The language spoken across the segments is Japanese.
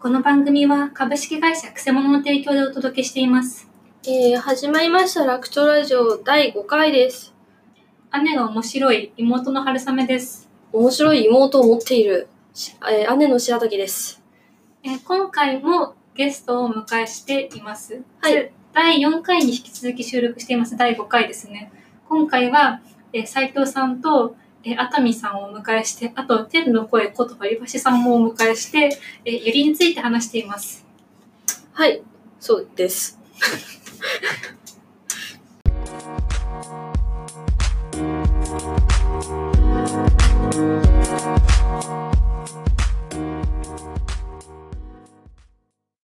この番組は株式会社くせ者の提供でお届けしています。えー、始まりました楽長ラジオ第5回です。姉が面白い妹の春雨です。面白い妹を持っている、しえー姉の白滝です。えー今回もゲストをお迎えしています。はい。第4回に引き続き収録しています第5回ですね。今回は、えー、斉藤さんと、えー熱海さんをお迎えして、あと天の声こと割橋さんもお迎えして、えー、ゆりについて話しています。はい、そうです。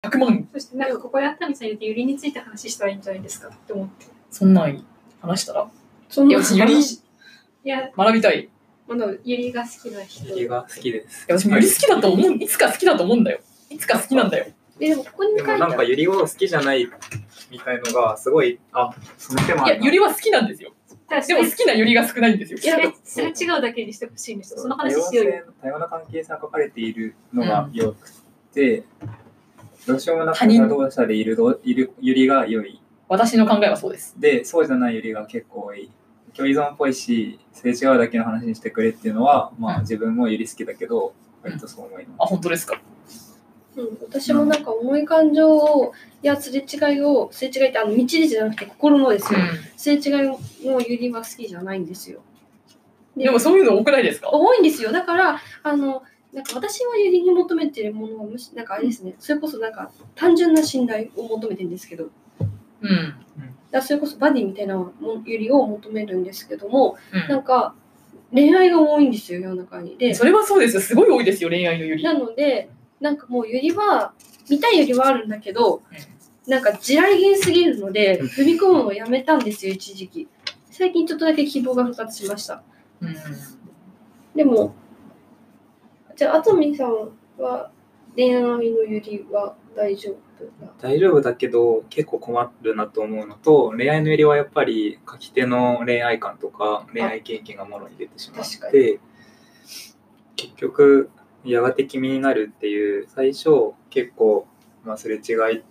100万そしてなんかここで熱海さん入れてゆりについて話したらいいんじゃないですかって思って。そんなん話したら？そいや私ゆりいや、学びたいいまだゆりが好きな人。ゆりが好きです。や私もゆり好きだと思う いつか好きだと思うんだよいつか好きなんだよえでもここに書いてある。なんかゆりを好きじゃないみたいのがすごい、あ、その手もあるないやゆりは好きなんですよでも好きなゆりが少ないんですよそれそれ違うだけにしてほしいんですよ。その話多様しようよ。性多様な関係性が書かれているのが良くて、どうしようもなく他人同社でいるどいるゆりが良い。私の考えはそうですで、そうじゃないゆりが結構多い。共依存っぽいし、すれ違うだけの話にしてくれっていうのは、まあうん自分もゆり好きだけど、割とそう思いあます。本当ですか？うん、私もなんか重い感情を、いや、すれ違いを、すれ違いってあの道でじゃなくて心のですよ。すれ違いのゆりは好きじゃないんですよ。でもそういうの多くないですか？多いんですよ。だから、あの、なんか私はゆりに求めてるものはむし、なんかあれですね、それこそなんか単純な信頼を求めてるんですけど、うんだそれこそバディみたいなもゆりを求めるんですけども、うなんか恋愛が多いんですよ、世の中に。でん、それはそうですよ。すごい多いですよ恋愛のゆり。なので、なんかもうゆりは、見たいゆりはあるんだけど、なんか地雷原すぎるので、うん。踏み込むのをやめたんですよ、一時期。最近ちょっとだけ希望が復活しました。うん。でも、じゃあ、あとみさんは恋愛のゆりは大丈夫？な大丈夫だけど結構困るなと思うのと恋愛のゆりはやっぱり書き手の恋愛観とか恋愛経験がもろに出てしまって結局やがて君になるっていう最初結構、まあ、すれ違い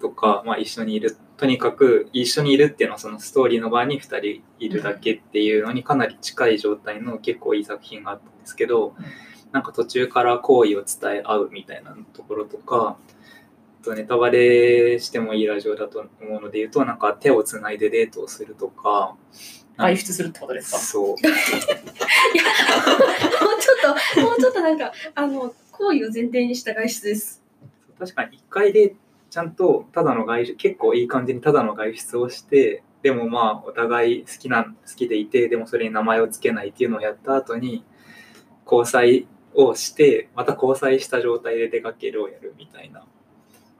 とか、まあ、一緒にいるとにかく一緒にいるっていうのはそのストーリーの場に2人いるだけっていうのにかなり近い状態の結構いい作品があったんですけど、うん。なんか途中から好意を伝え合うみたいなところとかあとネタバレしてもいいラジオだと思うので言うとなんか手をつないでデートをするとか外出するってことですか？そう。もうちょっと、もうちょっとなんか、あの、行為を前提にした外出です。確かに1回でちゃんとただの外出結構いい感じにただの外出をしてでもまあお互い好きな好きでいてでもそれに名前を付けないっていうのをやった後に交際をしてまた交際した状態で出かけるをやるみたいな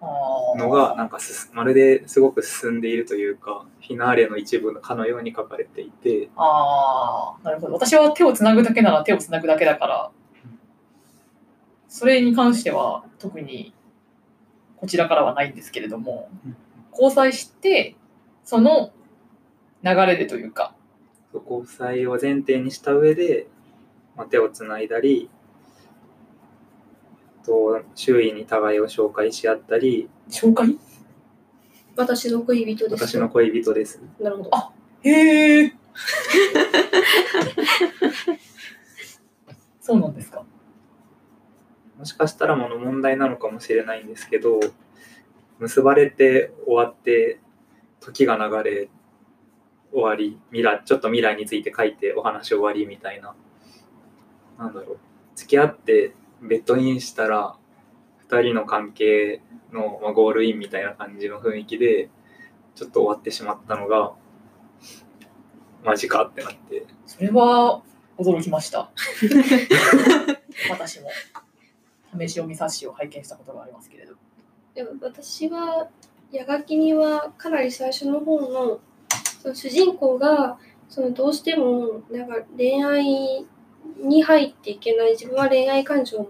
のがなんかすまるですごく進んでいるというかフィナーレの一部のかのように書かれていて。あー。なるほど。私は手をつなぐだけなら手をつなぐだけだからそれに関しては特にこちらからはないんですけれども交際してその流れでというか。交際を前提にした上で、まあ、手をつないだりと周囲に互いを紹介し合ったり紹介？私の恋人です。私の恋人です。なるほど。あへえ そうなんですか。もしかしたらもの問題なのかもしれないんですけど結ばれて終わって時が流れ終わり未来ちょっと未来について書いてお話終わりみたいな。なんだろう。付き合ってベッドインしたら2人の関係の、まあ、ゴールインみたいな感じの雰囲気でちょっと終わってしまったのがマジかってなって。それは驚きました。私も。試し読み冊子を拝見したことがありますけれど。でも私は、矢書きにはかなり最初の方の、その主人公が、そのどうしてもなんか恋愛に入っていけない、自分は恋愛感情を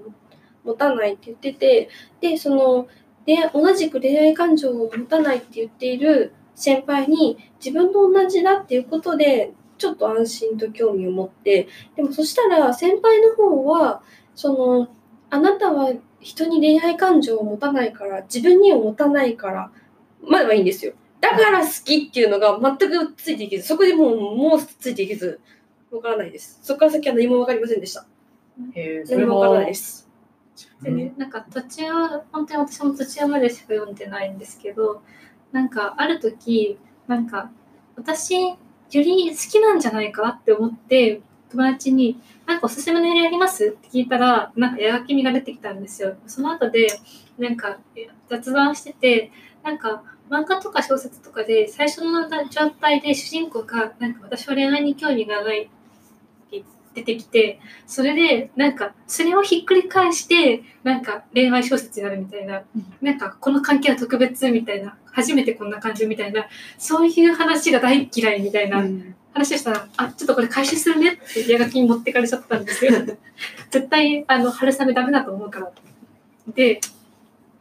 持たないって言ってて、で、その、で同じく恋愛感情を持たないって言っている先輩に自分と同じだっていうことでちょっと安心と興味を持ってでもそしたら先輩の方はそのあなたは人に恋愛感情を持たないから自分には持たないからまだはいいんですよ。だから好きっていうのが全くついていけずそこでもうもうついていけず。わからないです。そこから先は何もわかりませんでした。えー、それ何も。わからはないです。でね、なんか途中、本当に私も途中までしか読んでないんですけど、なんかある時、なんか私、より好きなんじゃないかって思って、友達に、なんかおすすめの映画あります？って聞いたら、なんか矢垣みが出てきたんですよ。その後で、なんかえ雑談してて、なんか漫画とか小説とかで最初の状態で主人公が、なんか私は恋愛に興味がないって出てきて、それで、なんか、それをひっくり返して、なんか恋愛小説になるみたいな、なんか、この関係は特別みたいな、初めてこんな感じみたいな、そういう話が大嫌いみたいな話をしたら、あ、ちょっとこれ回収するねって矢書きに持ってかれちゃったんですよ。絶対、あの、春雨ダメだと思うから。で、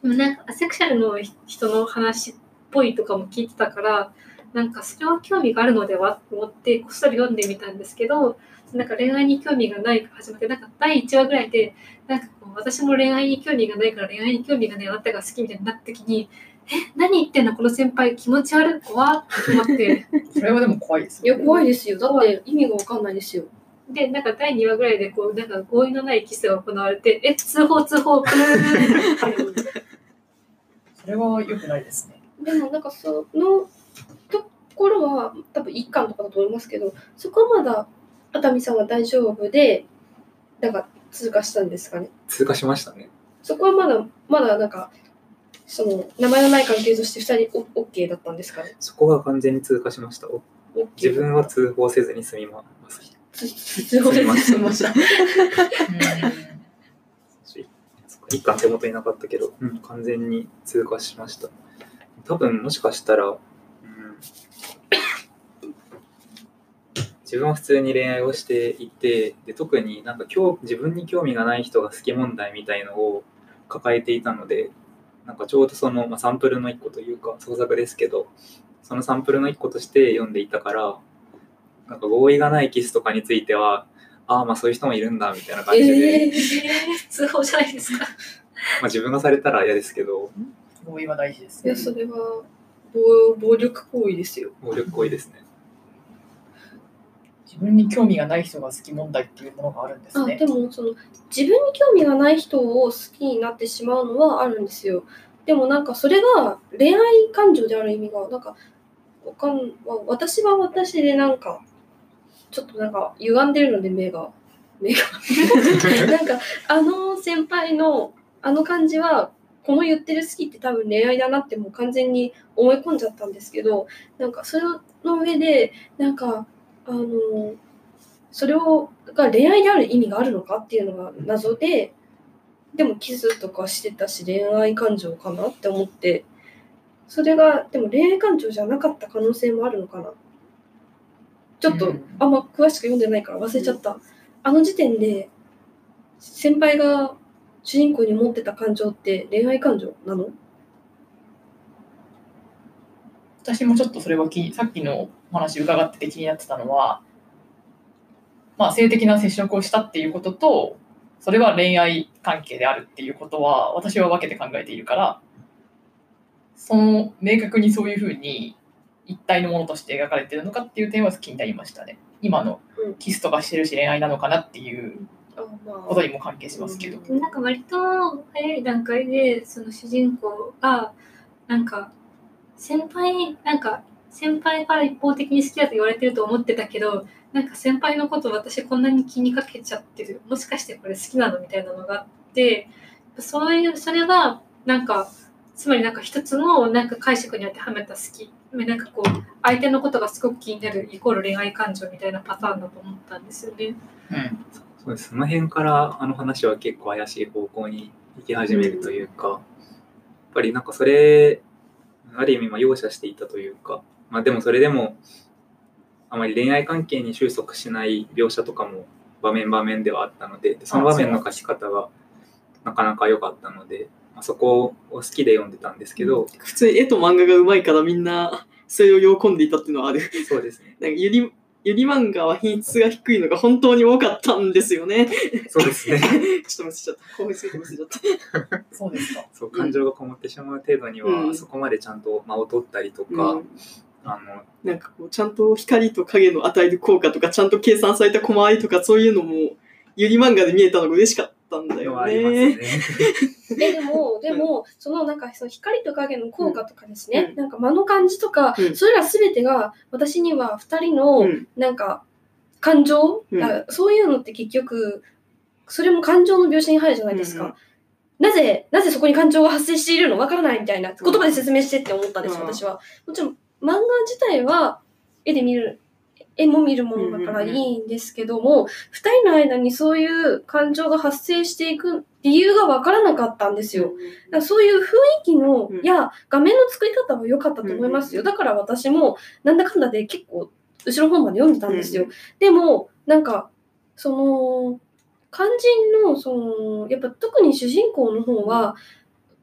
でもなんか、アセクシャルの人の話っぽいとかも聞いてたから、なんか、それは興味があるのではと思って、こっそり読んでみたんですけど、なんか恋愛に興味がないから始まって、なんか第1話ぐらいで、なんかこう私も恋愛に興味がないから恋愛に興味がないあなたが好きみたいになった時に、え、何言ってんの？この先輩気持ち悪い怖って思って、それはでも怖いですいや怖いい。ですよ。だって意味がわかんないですよ。で、なんか第2話ぐらいでこう、なんか合意のないキスが行われて、え、通報通報、プルーそれは良くないですね。でもなんかそのところは多分一巻とかだと思いますけどそこはまだ熱海さんは大丈夫でなんか通過したんですかね？通過しましたね。そこはまだまだなんかその名前のない関係として2人オッケーだったんですかね？そこが完全に通過しました。お自分は通報せずに済みます。つ通報で済みました一巻手元になかったけど、うん、完全に通過しました。多分もしかしたら、うん、自分は普通に恋愛をしていて、で特になんか今日自分に興味がない人が好き問題みたいのを抱えていたので、なんかちょうどその、まあ、サンプルの一個というか創作ですけど、そのサンプルの一個として読んでいたから、なんか合意がないキスとかについては、ああ、まあそういう人もいるんだみたいな感じで、えー、えー通報じゃないですか。まあ自分がされたら嫌ですけど、合意は大事ですねいや。それは暴暴力行為ですよ暴力行為ですね。自分に興味がない人が好き問題っていうものがあるんですねあで。もその自分に興味がない人を好きになってしまうのはあるんですよでもなんかそれが恋愛感情である意味がなんかわかんわ私は私でなんかちょっとなんか歪んでるので目が 目が なんかあの先輩のあの感じはこの言ってる好きって多分恋愛だなってもう完全に思い込んじゃったんですけどなんかそれの上でなんかあのそれをが恋愛である意味があるのかっていうのが謎ででもキスとかしてたし恋愛感情かなって思ってそれがでも恋愛感情じゃなかった可能性もあるのかな。ちょっとうん。あんま詳しく読んでないから忘れちゃった、あの時点で先輩が主人公に持ってた感情って恋愛感情なの？私もちょっとそれは気にさっきのお話伺ってて気になってたのは、まあ、性的な接触をしたっていうこととそれは恋愛関係であるっていうことは私は分けて考えているからその明確にそういうふうに一体のものとして描かれてるのかっていう点は気になりましたね。今のうん。キスとかしてるし恋愛なのかなっていうことにも関係しますけど、なんか割と早い段階でその主人公がなんか先輩なんか先輩から一方的に好きだと言われてると思ってたけどなんか先輩のこと私こんなに気にかけちゃってるもしかしてこれ好きなのみたいなのがあってそういうそれはなんかつまりなんか一つのなんか解釈に当てはめた好きなんかこう相手のことがすごく気になるイコール恋愛感情みたいなパターンだと思ったんですよね。うんそうです。その辺からあの話は結構怪しい方向に行き始めるというか、やっぱりなんかそれ、ある意味まあ容赦していたというか、まあでもそれでも、あまり恋愛関係に収束しない描写とかも場面場面ではあったので、でその場面の書き方がなかなか良かったので、まあ、そこを好きで読んでたんですけど、普通に絵と漫画がうまいからみんなそれを喜んでいたっていうのはある。そうですね。なんかゆりゆり漫画は品質が低いのが本当に多かったんですよね。そうですね。ちょっと忘れちゃった。興奮すぎて忘れちゃった。そうですか。そう感情がこもってしまう程度には、うんそこまでちゃんと間を取ったりとか、うんあのなんかこう、ちゃんと光と影の与える効果とか、ちゃんと計算された小回りとか、そういうのも、ゆり漫画で見えたのが嬉しかったんだよね。ね。えでも、でも、そのなんかその光と影の効果とかですね、うんなんか間の感じとか、うんそれらすべてが私には二人のうんなんか感情、うんあそういうのって結局、それも感情の描写に入るじゃないですか。うんうんなぜ、なぜそこに感情が発生しているのわからないみたいな言葉で説明してって思ったんですよ、うん私は。もちろん、漫画自体は絵で見る、絵も見るものだからいいんですけども、二、人の間にそういう感情が発生していく理由がわからなかったんですよ。だからそういう雰囲気の、うんや画面の作り方は良かったと思いますよ。だから私もなんだかんだで結構後ろ本まで読んでたんですよ。うんでもなんかその肝心のそのやっぱ特に主人公の方は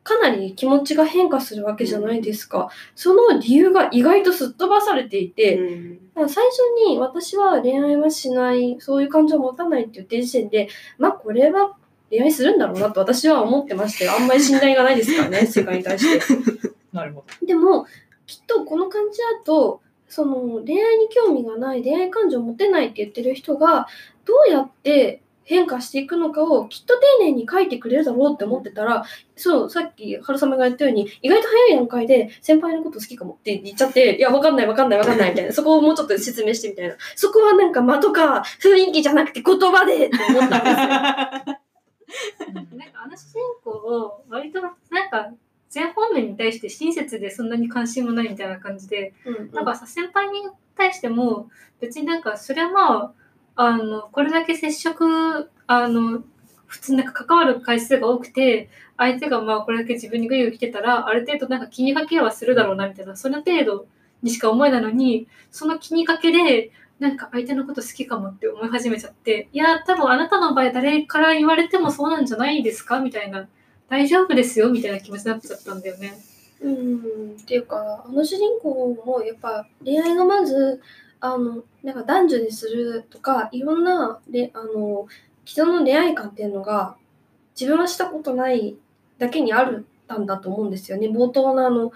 かなり気持ちが変化するわけじゃないですか。その理由が意外とすっ飛ばされていて、うんだから最初に私は恋愛はしない、そういう感情を持たないって言ってる時点で、まあこれは恋愛するんだろうなと私は思ってまして、あんまり信頼がないですからね、世界に対して。なるほでも、きっとこの感じだと、その恋愛に興味がない、恋愛感情を持てないって言ってる人が、どうやって変化していくのかをきっと丁寧に書いてくれるだろうって思ってたら、そう、さっき春雨が言ったように、意外と早い段階で先輩のこと好きかもって言っちゃって、いや、わかんないわかんないわかんないみたいな、そこをもうちょっと説明してみたいな。そこはなんか間とか雰囲気じゃなくて言葉でって思ったんですよ。なんかあの主人公を割となんか全方面に対して親切でそんなに関心もないみたいな感じで、うんなんかさ先輩に対しても別になんかそれはまああのこれだけ接触あの普通なんか関わる回数が多くて相手がまあこれだけ自分にグイグイ来てたらある程度なんか気にかけはするだろうなみたいなその程度にしか思えないのにその気にかけでなんか相手のこと好きかもって思い始めちゃっていや多分あなたの場合誰から言われてもそうなんじゃないですかみたいな大丈夫ですよみたいな気持ちになっちゃったんだよね。うんっていうかあの主人公もやっぱ恋愛がまずあのなんか男女でするとかいろんなであの人の恋愛観っていうのが自分はしたことないだけにあるたんだと思うんですよね。冒頭のあの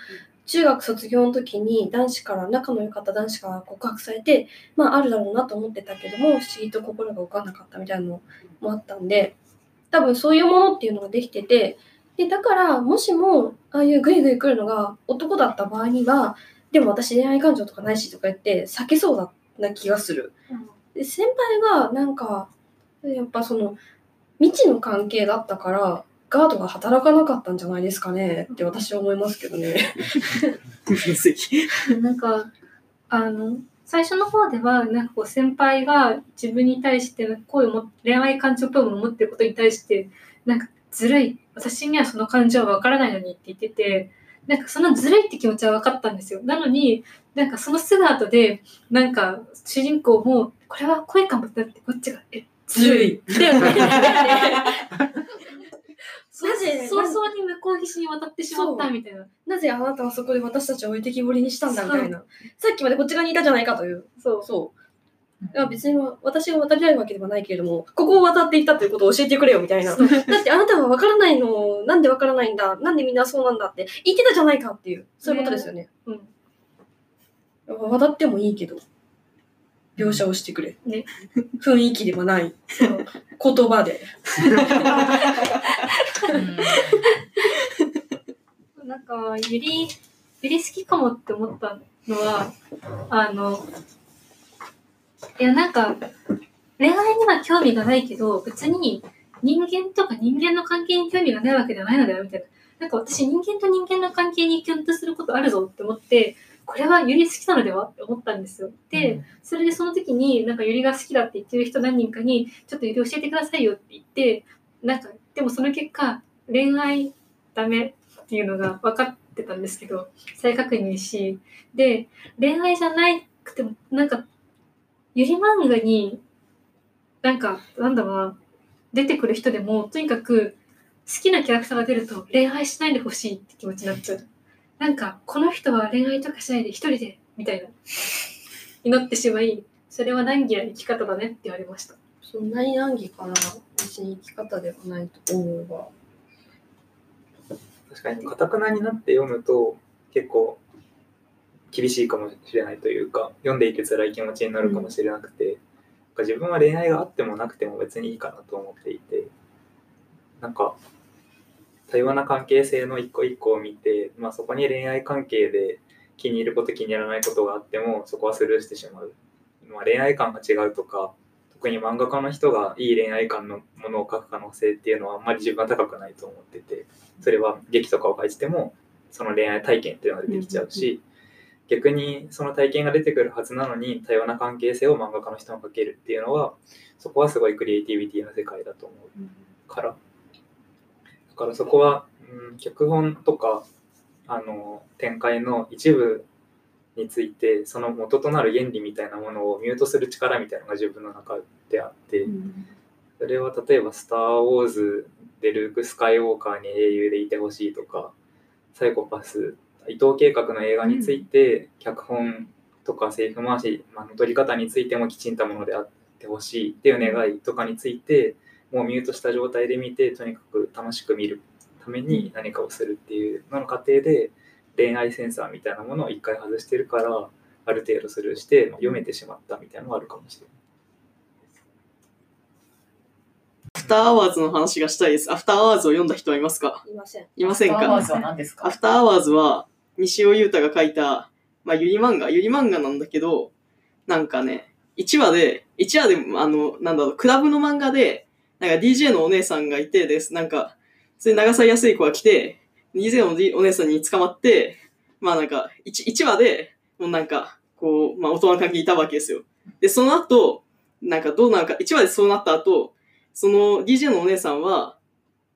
中学卒業の時に男子から仲の良かった男子から告白されてまああるだろうなと思ってたけども不思議と心が動かなかったみたいなのもあったんで多分そういうものっていうのができててでだからもしもああいうグイグイ来るのが男だった場合にはでも私恋愛感情とかないしとか言って避けそうだな気がする。で先輩がなんかやっぱその未知の関係だったからガードが働かなかったんじゃないですかねって私は思いますけどね。なんかあの最初の方ではなんかこう先輩が自分に対して恋をも恋愛感情っぽいものを持ってることに対してなんかずるい私にはその感情は分からないのにって言っててなんかそのずるいって気持ちは分かったんですよ。なのになんかそのすぐ後でなんか主人公もこれは恋かもってなってこっちがえずるい。だよねなぜ早々に向こう岸に渡ってしまったみたいな。なぜあなたはそこで私たちを置いてきぼりにしたんだみたいな。さっきまでこっち側にいたじゃないかという。そう。そ別に私が渡りたいわけではないけれども、ここを渡っていったということを教えてくれよみたいな。だってあなたは分からないの、なんで分からないんだ、なんでみんなそうなんだって言ってたじゃないかっていう、そういうことですよね。うん渡ってもいいけど、描写をしてくれ。ね雰囲気ではない。言葉で。なんか、ゆり、ゆり好きかもって思ったのは、あの、いや、なんか、恋愛には興味がないけど、別に人間とか人間の関係に興味がないわけではないのだよ、みたいな。なんか私、人間と人間の関係にキュンとすることあるぞって思って、これはゆり好きなのではって思ったんですよ。で、それでその時に、なんかゆりが好きだって言ってる人何人かに、ちょっとゆり教えてくださいよって言って、なんか、でもその結果、恋愛ダメっていうのが分かってたんですけど、再確認し、で、恋愛じゃなくても、なんか、ゆり漫画に、なんか、なんだろうな、出てくる人でも、とにかく、好きなキャラクターが出ると恋愛しないでほしいって気持ちになっちゃう。なんか、この人は恋愛とかしないで一人で、みたいな、になってしまい、それは難儀な生き方だねって言われました。そんなに難儀かな別に生き方ではないと思うが。確かに、かたくなになって読むと、結構、厳しいかもしれないというか、読んでいて辛い気持ちになるかもしれなくて、なんか自分は恋愛があってもなくても別にいいかなと思っていて、なんか、多様な関係性の一個一個を見て、まあ、そこに恋愛関係で気に入ること気に入らないことがあってもそこはスルーしてしまう、まあ、恋愛観が違うとか特に漫画家の人がいい恋愛観のものを描く可能性っていうのはあんまり自分は高くないと思っててそれは劇とかを書いててもその恋愛体験っていうのが出てきちゃうし、逆にその体験が出てくるはずなのに多様な関係性を漫画家の人が描けるっていうのはそこはすごいクリエイティビティの世界だと思うから。だからそこは、うん、脚本とかあの展開の一部についてその元となる原理みたいなものをミュートする力みたいなのが自分の中であって、それは例えば「スター・ウォーズ」でルーク・スカイウォーカーに英雄でいてほしいとか「サイコパス」伊藤計画の映画について、脚本とかセリフ回し、まあ、の取り方についてもきちんとものであってほしいっていう願いとかについてもうミュートした状態で見てとにかく楽しく見るために何かをするっていうのの過程で恋愛センサーみたいなものを一回外してるからある程度スルーしてまあ読めてしまったみたいなのがあるかもしれない。アフターアワーズの話がしたいです。アフターアワーズを読んだ人はいますか？いません。いませんか？スターワーズは何ですか？アフターアワーズは、西尾雄太が書いた、まあ、百合漫画、百合漫画なんだけど、なんかね、1話で、1話で、あの、なんだろう、クラブの漫画で、なんか DJ のお姉さんがいてです。なんか、それ長澤康子が来て、DJ のお姉さんに捕まって、まあなんか1、1話で、もうなんか、こう、まあ大人の関係いたわけですよ。で、その後、なんかどうなるか、1話でそうなった後、その DJ のお姉さんは、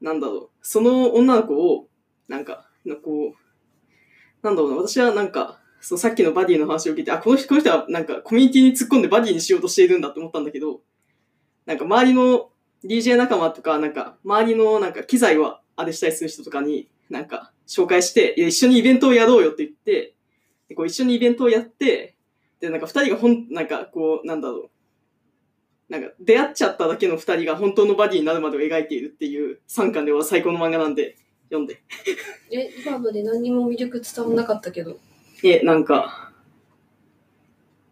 なんだろう、その女の子を、なんか、こう、なんだろうな、私はなんか、そのさっきのバディの話を聞いて、あ、この人この人はなんかコミュニティに突っ込んでバディにしようとしているんだって思ったんだけど、なんか周りの DJ 仲間とか、なんか周りのなんか機材をあれしたりする人とかに、なんか紹介して、いや一緒にイベントをやろうよって言って、こう一緒にイベントをやって、で、なんか二人がほん、なんかこう、なんだろう、なんか出会っちゃっただけの二人が本当のバディになるまでを描いているっていう3巻では最高の漫画なんで、読んで。え、今ので何にも魅力伝わんなかったけど。え、なんか、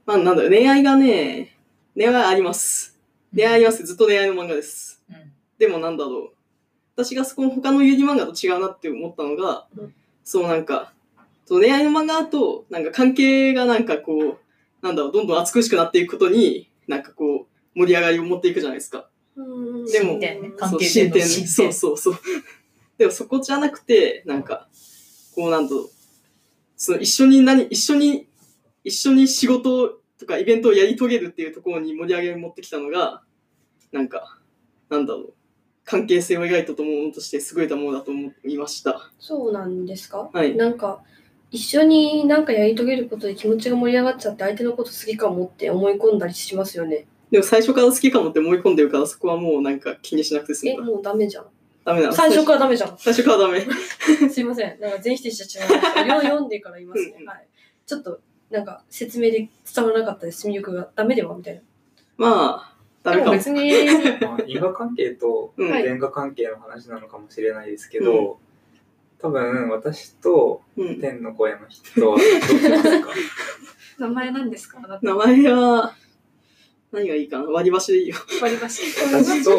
まあなんだろう、恋愛がね、恋愛あります。恋愛あります。ずっと恋愛の漫画です。うんでもなんだろう、私がそこの他のユニ漫画と違うなって思ったのが、うんそうなんか、恋愛の漫画だと、なんか関係がなんかこう、なんだろう、どんどん熱苦しくなっていくことに、なんかこう、盛り上がりを持っていくじゃないですか。うんでも進展ね関そう係性の進展そう展そうそう。でもそこじゃなくて、なんか、こうなんだろう、その一緒に何、一緒に、一緒に仕事とかイベントをやり遂げるっていうところに盛り上げを持ってきたのが、なんか、なんだろう、関係性を描いたと思うものとして優れたものだと思いました。そうなんですか？はい。なんか、一緒になんかやり遂げることで気持ちが盛り上がっちゃって相手のこと好きかもって思い込んだりしますよね。でも最初から好きかもって思い込んでるから、そこはもうなんか気にしなくて済え、んだ。もうダメじゃん。ダメなの最初からダメじゃん。最初からダメ。すいません。なんか全否定しちゃいました。読読んでから言いますねう。んはい。ちょっと、なんか説明で伝わらなかったです。魅力が。ダメでは？みたいな。まあ、ダメかも。でも別に、まあ、因果関係とうんはい因果関係の話なのかもしれないですけど、多分私とうん。天の声の人はどうしますか？名前なんですか？名前は、何がいいかな？割り箸でいいよ。割り箸。私と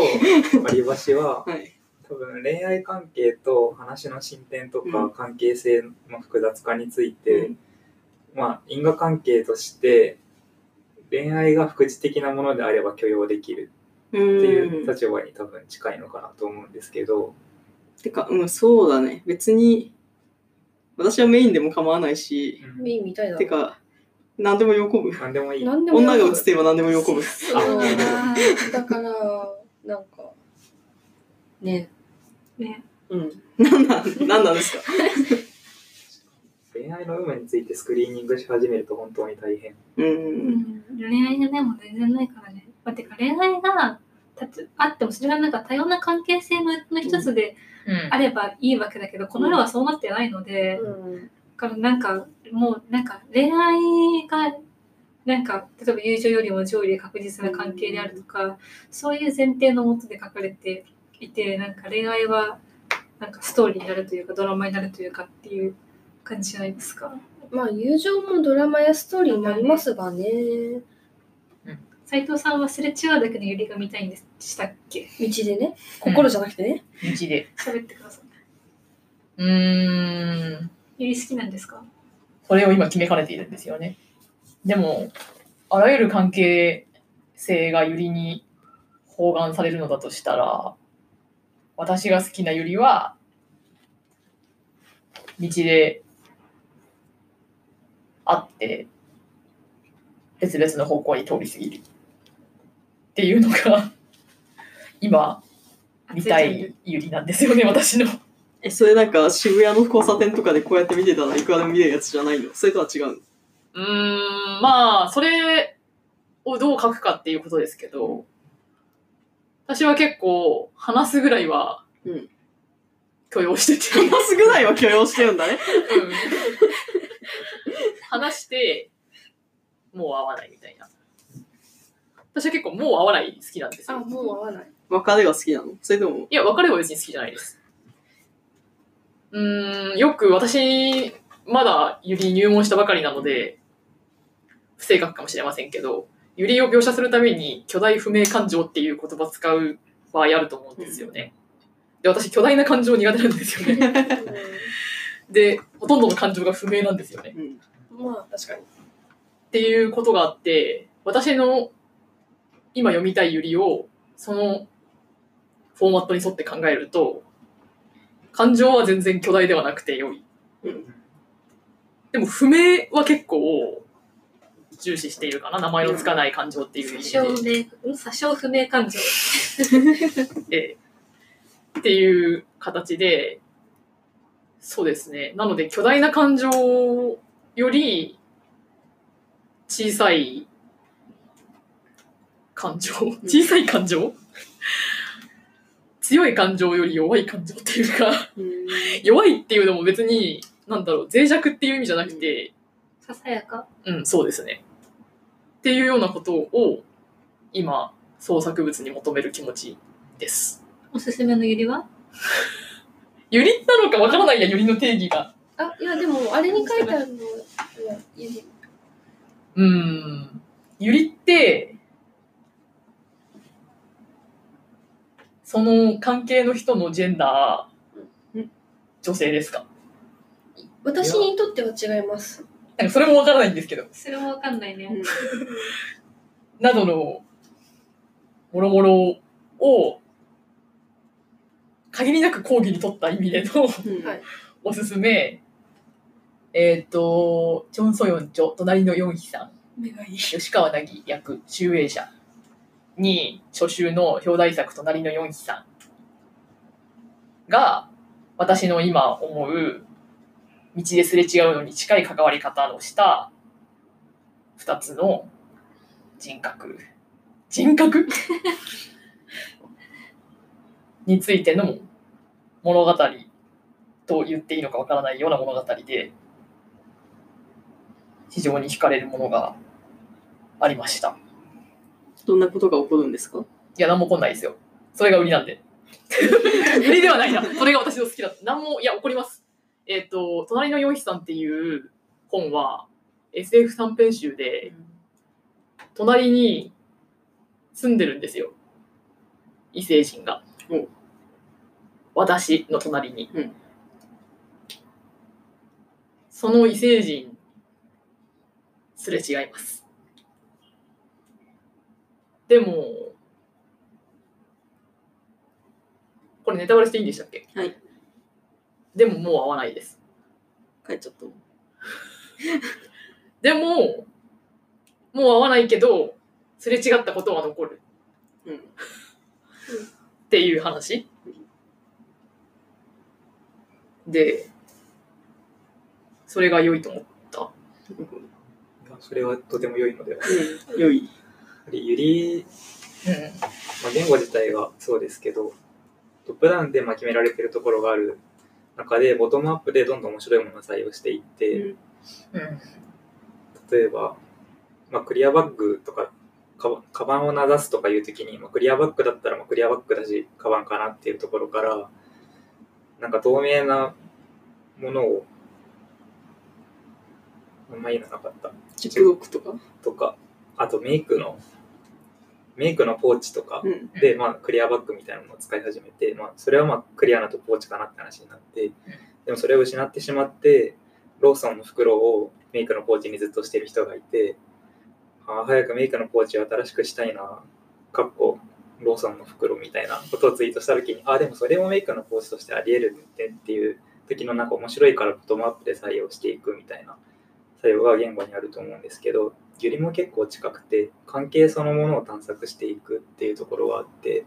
割り箸ははい。多分恋愛関係と話の進展とうか関係性の複雑化について、うんまあ因果関係として恋愛が副次的なものであれば許容できるうっていうん。立場に多分近いのかなと思うんですけど、てか、うん、そうだね。別に、私はメインでも構わないし、うんメインみたいだ。てか、何でも喜ぶ。何でもいい。なんでも女が映ってれば何でも喜ぶ。そうだから、なんか、ね。ね。うん。何なん、何なんですか？恋愛の有無についてスクリーニングし始めると本当に大変。う。うんん。恋愛がね、もう全然ないからね。まあ、てか恋愛がたつあってもそれがなんか多様な関係性のの一つでうんあればいいわけだけど、この世はそうなってないので、うん。だからなんかもうなんか恋愛がなんか例えば友情よりも上位で確実な関係であるとかそういう前提のもとで書かれていてなんか恋愛はなんかストーリーになるというかドラマになるというかっていう感じじゃないですかまあ友情もドラマやストーリーになりますがね。斉藤さんはすれ違うだけのゆりが見たいんでしたっけ？道でね。心じゃなくてね。道で。喋ってください。うーん。ゆり好きなんですか？それを今決めかねているんですよね。でも、あらゆる関係性がユリに包含されるのだとしたら、私が好きなユリは、道で会って、別々の方向に通り過ぎる。っていうのが、今、見たいユリなんですよね、私の。え、それなんか渋谷の交差点とかでこうやって見てたらいくらでも見れるやつじゃないの？それとは違うの？うーん、まあ、それをどう書くかっていうことですけど、私は結構、話すぐらいはうん、許容してて、話すぐらいは許容してるんだね。うん話して、もう会わないみたいな。私は結構、もう会わない好きなんですあ、よ。もう合わない。別れが好きなの？それとも、いや、別れは別に好きじゃないです。うーん、よく私、まだユリ入門したばかりなので、不正確かもしれませんけど、ユリを描写するために巨大不明感情っていう言葉使う場合あると思うんですよね。で、私巨大な感情苦手なんですよね。で、ほとんどの感情が不明なんですよね。うん。まあ、確かに。っていうことがあって、私の今読みたいユリを、そのフォーマットに沿って考えると、感情は全然巨大ではなくて良い。うんでも不明は結構重視しているかな。名前のつかない感情っていう意味で。詐称不明感情。ええっていう形で、そうですね。なので巨大な感情より小さい感情小さい感情？強い感情より弱い感情っていうか、うん弱いっていうのも別に、なんだろう、脆弱っていう意味じゃなくて、ささやか。うん、そうですね。っていうようなことを今、創作物に求める気持ちです。おすすめのゆりは？ユリなのかわからないや、ユリの定義が。あ、いや、でも、あれに書いてあるのは、いいうーん。ユリって、その関係の人のジェンダー、女性ですか？私にとっては違います。なんかそれもわからないんですけど。それもわかんないね。うんなどの、もろもろを、限りなく講義に取った意味でのおすすめ、えっ、と、チョン・ソヨンチョ、隣のヨンヒさん。吉川凪役、集英社に、初秋の表題作、隣のヨンヒさんが、私の今思う、道ですれ違うのに近い関わり方をした、二つの人格。人格？についての物語と言っていいのかわからないような物語で、非常に惹かれるものがありました。どんなことが起こるんですか？いや、なんも起こんないですよ。それが売りなんで。売りではないな。それが私の好きだ。なんも、いや、起こります。えっ、と、隣のヨンヒさんっていう本は SF 短編集で、隣に住んでるんですよ。異星人がお。私の隣に。うんその異星人、すれ違います。でも、これネタバレしていいんでしたっけ？はい。でももう会わないです。帰っちゃったの？でも、もう会わないけど、すれ違ったことは残るうん。っていう話で、それが良いと思った。それはとても良いのでは。良い。はりゆり、うん。まあ、言語自体がそうですけど、トップダウンでまあ決められてるところがある中で、ボトムアップでどんどん面白いものを採用していって、うん。例えば、まあ、クリアバッグとかカバンを名指すとかいう時に、まあ、クリアバッグだったらまあクリアバッグだしカバンかなっていうところからなんか透明なものをあんまいいのなかったジップロックとか？とかあとメイクのメイクのポーチとかうん。で、まあ、クリアバッグみたいなのを使い始めて、まあ、それはまあクリアなとポーチかなって話になって、でもそれを失ってしまって、ローソンの袋をメイクのポーチにずっとしてる人がいて、ああ早くメイクのポーチを新しくしたいな、かっこローソンの袋みたいなことをツイートしたときに、ああ、でもそれもメイクのポーチとしてあり得るねっていう時のなんか面白いからボトムアップで採用していくみたいな作用が言語にあると思うんですけど、よりも結構近くて、関係そのものを探索していくっていうところがあって、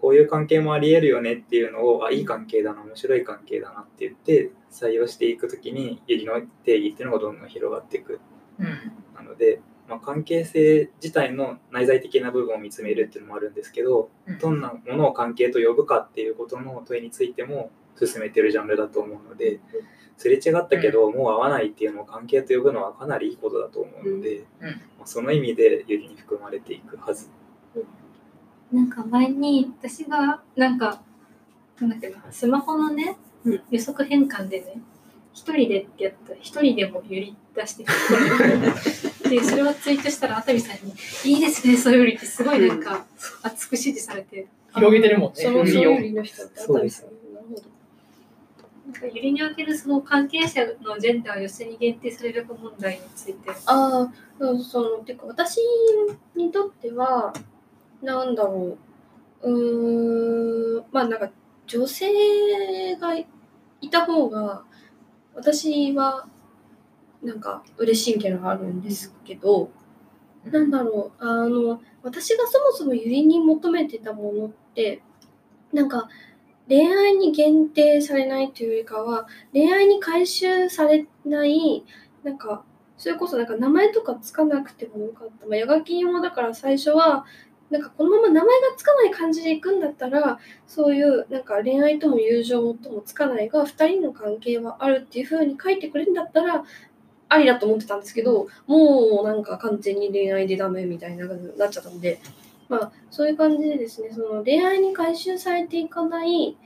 こういう関係もあり得るよねっていうのを、あ、いい関係だな、面白い関係だなって言って、採用していくときに、よりの定義っていうのがどんどん広がっていく。うん。なので、まあ、関係性自体の内在的な部分を見つめるっていうのもあるんですけど、うんどんなものを関係と呼ぶかっていうことの問いについても進めてるジャンルだと思うので、すれ違ったけど、もう合わないっていうのを関係と呼ぶのはかなりいいことだと思うので、うんまあ、その意味でゆりに含まれていくはず。なんか前に私がなんかなんだっけなスマホのね、うん予測変換でね一人でってやったら一人でも揺り出してでそれをツイートしたら熱海さんに「いいですねそういうより」ってすごいなんか熱く支持されて広げてるもんね、そういう。りの人ってあったん。なんか揺りにおけるその関係者のジェンダーを寄せに限定されるか問題について。ああ、そうその、てか私にとっては、なんだろう、うーん、まあなんか女性がいた方が、私はなんか嬉しいみたいなのがあるんですけど、なんだろう、あの、私がそもそもゆりに求めてたものって、なんか恋愛に限定されないというよりかは、恋愛に回収されない、なんか、それこそなんか名前とかつかなくてもよかった。まあ、ヤガキもだから最初は、なんかこのまま名前がつかない感じでいくんだったら、そういうなんか恋愛とも友情ともつかないが、二人の関係はあるっていう風に書いてくれるんだったら、ありだと思ってたんですけど、もうなんか完全に恋愛でダメみたいな感じになっちゃったんで、まあそういう感じでですね、その恋愛に回収されていかない、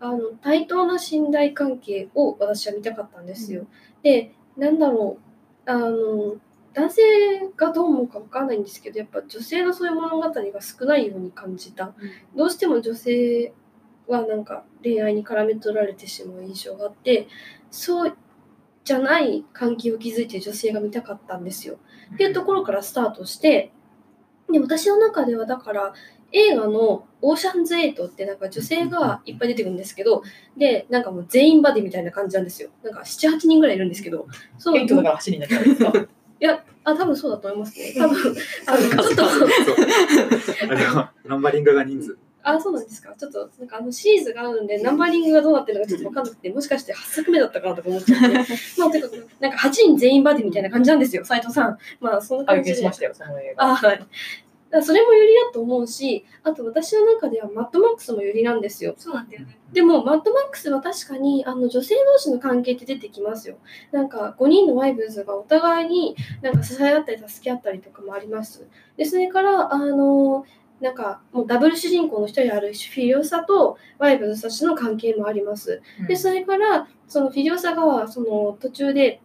あの対等な信頼関係を私は見たかったんですよ。で、なんだろう、あの、男性がどう思うかわかんないんですけど、やっぱ女性のそういう物語が少ないように感じた。どうしても女性はなんか恋愛に絡め取られてしまう印象があって、そうじゃない関係を築いて女性が見たかったんですよ。っていうところからスタートして、で私の中ではだから映画のオーシャンズ8ってなんか女性がいっぱい出てくるんですけど、で、なんかもう全員バディみたいな感じなんですよ。なんか7、8人ぐらいいるんですけど、そう、ですか？いや、あ、多分そうだと思いますね。多分、あの、ちょっと。あれは、ナンバリングが人数。あ、そうなんですか？ちょっと、なんかあのシリーズがあるんで、ナンバリングがどうなってるのかちょっとわかんなくて、もしかして8作目だったかなとか思っちゃって。まあ、てか、なんか8人全員バディみたいな感じなんですよ、斉藤さん。まあ、そんな感拝じで。見しましたよ、その映画。あ、はい。だそれもユリだと思うし、あと私の中ではマッドマックスもユリなんですよ。そうなんだよねでも、マッドマックスは確かに、あの、女性同士の関係って出てきますよ。なんか、5人のワイブズがお互いになんか支え合ったり助け合ったりとかもあります。で、それから、あの、なんか、もうダブル主人公の一人であるフィリオサとワイブズたちの関係もあります。で、それから、そのフィリオサが、その途中で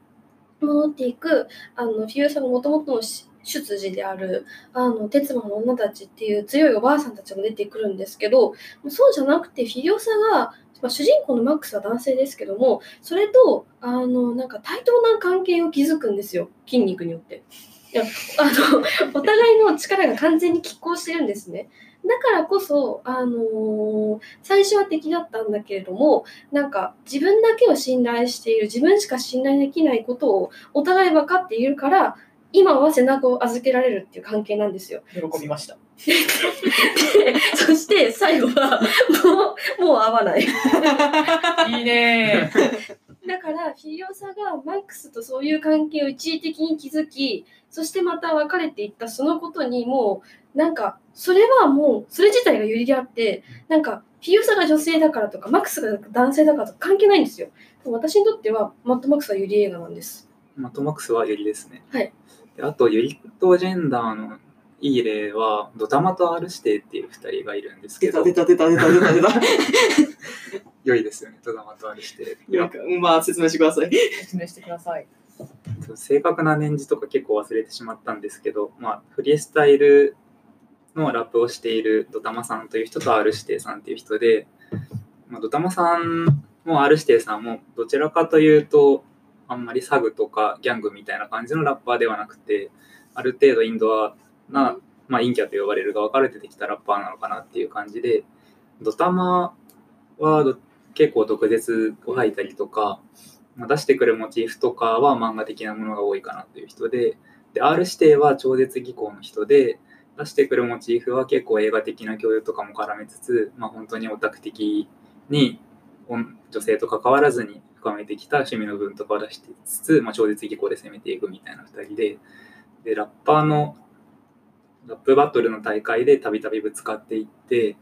戻っていく、あの、フィリオサの元々のし出自である、あの、鉄馬の女たちっていう強いおばあさんたちも出てくるんですけど、そうじゃなくて、フィリオサが、まあ、主人公のマックスは男性ですけども、それと、あの、なんか対等な関係を築くんですよ。筋肉によって。いや、あの、お互いの力が完全に拮抗してるんですね。だからこそ、あのー最初は敵だったんだけれども、なんか自分だけを信頼している、自分しか信頼できないことをお互い分かっているから、今は背中を預けられるっていう関係なんですよ。喜びました。でそして最後は、もう、もう会わない。いいねだから、フィリオサがマックスとそういう関係を一時的に築き、そしてまた別れていったそのことにもう、なんか、それはもう、それ自体が有利であって、なんか、フィリオサが女性だからとか、マックスが男性だからとか関係ないんですよ。私にとっては、マッドマックスは有利映画なんです。マットマックスはユリですね。はい。であと、ユリとジェンダーのいい例は、ドタマと R 指定っていう二人がいるんですけど出た出、た出た出た出た出た。良いですよね、ドタマと R 指定。なんかまあ説明してください。説明してください。正確な年次とか結構忘れてしまったんですけど、まあ、フリースタイルのラップをしているドタマさんという人と R 指定さんという人で、まあ、ドタマさんも R 指定さんもどちらかというとあんまりサグとかギャングみたいな感じのラッパーではなくてある程度インドアな、まあ、陰キャと呼ばれる側から出てきたラッパーなのかなっていう感じでドタマはど結構毒舌を吐いたりとか、まあ、出してくるモチーフとかは漫画的なものが多いかなという人でで R 指定は超絶技巧の人で出してくるモチーフは結構映画的な共有とかも絡めつつ、まあ、本当にオタク的に女性と関わらずに深めてきた趣味の部分とかを出してつつ、まあ、超絶技巧で攻めていくみたいな2人ででラッパーのラップバトルの大会でたびたびぶつかっていって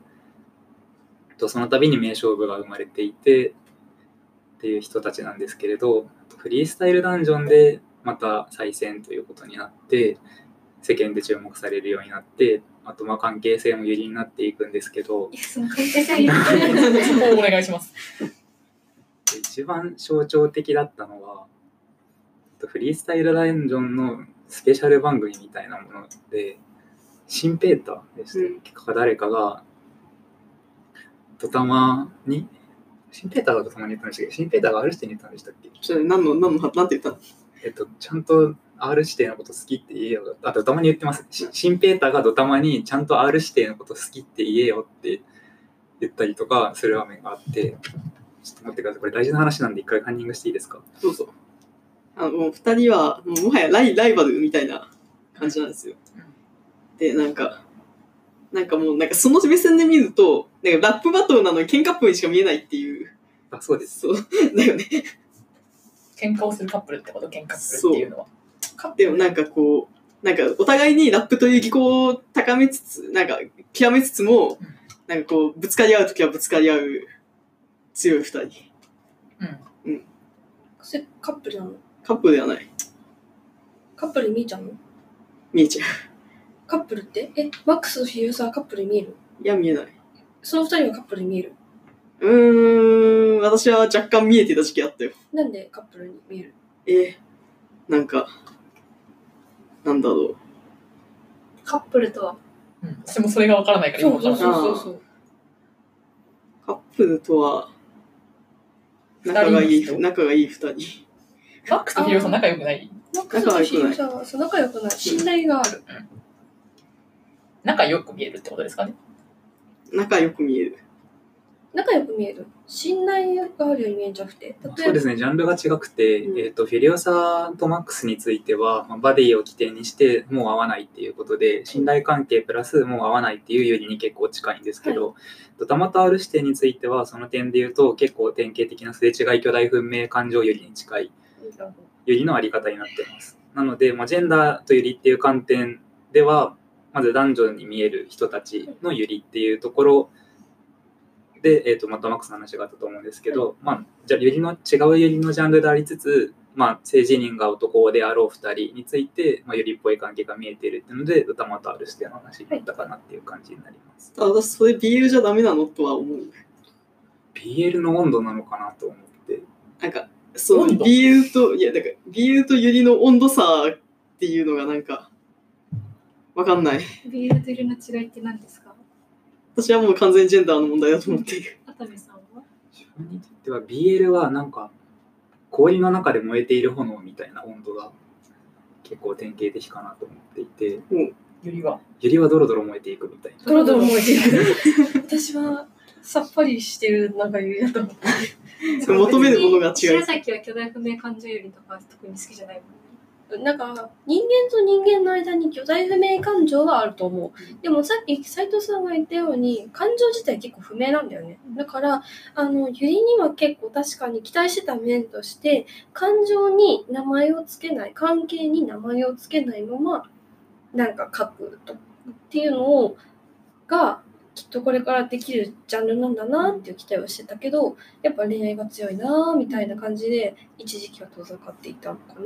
とその度に名勝負が生まれていてっていう人たちなんですけれどフリースタイルダンジョンでまた再戦ということになって世間で注目されるようになってあとまあ関係性も有利になっていくんですけどお願いします。一番象徴的だったのはフリースタイルダンジョンのスペシャル番組みたいなものでシンペーターでしたっけ？か誰かがドタマにシンペーターがドタマに言ったんでしたっけ？シンペーターが R 指定に言ったんでしたっけ？何の、何の、なんて言った？のえっと、ちゃんと R 指定のこと好きって言えよ。あ、ドタマに言ってます。しシンペーターがドタマにちゃんと R 指定のこと好きって言えよって言ったりとかする場面があって、ちょっと待ってください。これ大事な話なんで一回カンニングしていいですか？どうぞ。あの、二人は、もうもはやライライバルみたいな感じなんですよ。で、なんか、なんかもう、なんかその目線で見ると、なんかラップバトルなのに喧嘩っぽいにしか見えないっていう。あ、そうです。そう。だよね。喧嘩をするカップルってこと？喧嘩するっていうのは。でもなんかこう、なんかお互いにラップという技巧を高めつつ、なんか極めつつもうん、なんかこう、ぶつかり合うときはぶつかり合う強い二人。うん。それカップルなの？カップルではない。カップルに見えちゃうの？見えちゃカップルって？え、マックスとフィユーサーカップルに見える？う。いや、見えない。その二人がカップルに見える？うーん、私は若干見えてた時期あったよ。なんでカップルに見える？えー、なんか、なんだろう。カップルとは？うん。私もそれがわからないから今わからない。そうそう。カップルとは、仲がいい、仲がいい二人。マックスとヒロさん仲良くない？マックスとフィユーサーはそう仲良くない。信頼がある。仲良く見えるってことですかね。仲良く見える。仲良く見える。信頼があるように見えるんじゃなくて、例えば。そうですね、ジャンルが違くて、うん。えっ、と、フィリオサとマックスについては、まあバディを起点にして、もう合わないっていうことで、信頼関係プラスもう合わないっていうよりに結構近いんですけど、ドタマタ R 視点については、その点で言うと、結構典型的なすれ違い巨大文明感情よりに近い、よりのあり方になっています。なので、まあ、ジェンダーとユリっていう観点では、まず男女に見える人たちのユリっていうところで、えー、とマットマックスの話があったと思うんですけど、まあ、じゃあユリの違うユリのジャンルでありつつ、まあ、性自認が男であろう2人について、まあ、ユリっぽい関係が見えているっていうので、ドタマと R 視点の話だったかなっていう感じになります。ただ私、それ BL じゃダメなのとは思う。BL の温度なのかなと思って。なんか、その BL と、いや、なんか BL とユリの温度差っていうのがなんか、わかんない。ビールとユリの違いって何ですか？私はもう完全にジェンダーの問題だと思っている。熱海さんは？自分にとっては BL はなんか氷の中で燃えている炎みたいな温度が結構典型的かなと思っていてユリは？ユリはドロドロ燃えていくみたいなドロドロ燃えてる。私はさっぱりしてるなんか言うやと思それ求めるものが違う白。崎は巨大不明感情よりとか特に好きじゃないもん。なんか人間と人間の間に巨大不明感情はあると思う。でもさっき斉藤さんが言ったように感情自体結構不明なんだよね。だからあのユリには結構確かに期待してた面として感情に名前をつけない関係に名前をつけないままなんか書くとっていうのをがきっとこれからできるジャンルなんだなっていう期待をしてたけどやっぱ恋愛が強いなみたいな感じで一時期は遠ざかっていたのかな。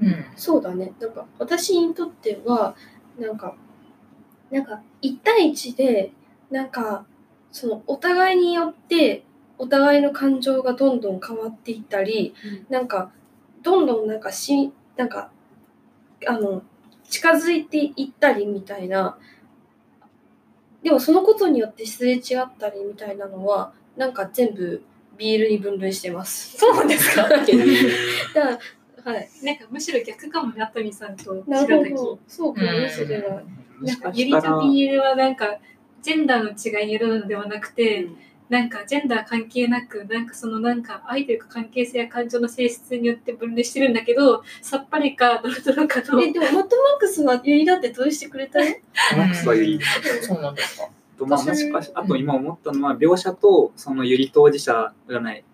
うん。そうだね。なんか私にとっては、なんか、なんか1対1で、なんか、そのお互いによって、お互いの感情がどんどん変わっていったり、なんか、どんどんなんかし、なんか、あの、近づいていったりみたいな、でもそのことによってすれ違ったりみたいなのは、なんか全部 BL に分類してます。そうなんですか？だはい。なんかむしろ逆かもね、アトミさんとな白滝。るほど。そうかもしれなんかゆりと BL はなんかジェンダーの違いによるのではなくて、なんかジェンダー関係なくなんかそのなんか愛というか関係性や感情の性質によって分類してるんだけどさっぱりかドロドロかのえ、でもマットマックスはユリだって同意してくれたね。マックスはいいですそうなんですか。とまあ、もしかしあと今思ったのは描写とそのゆり当事者がない、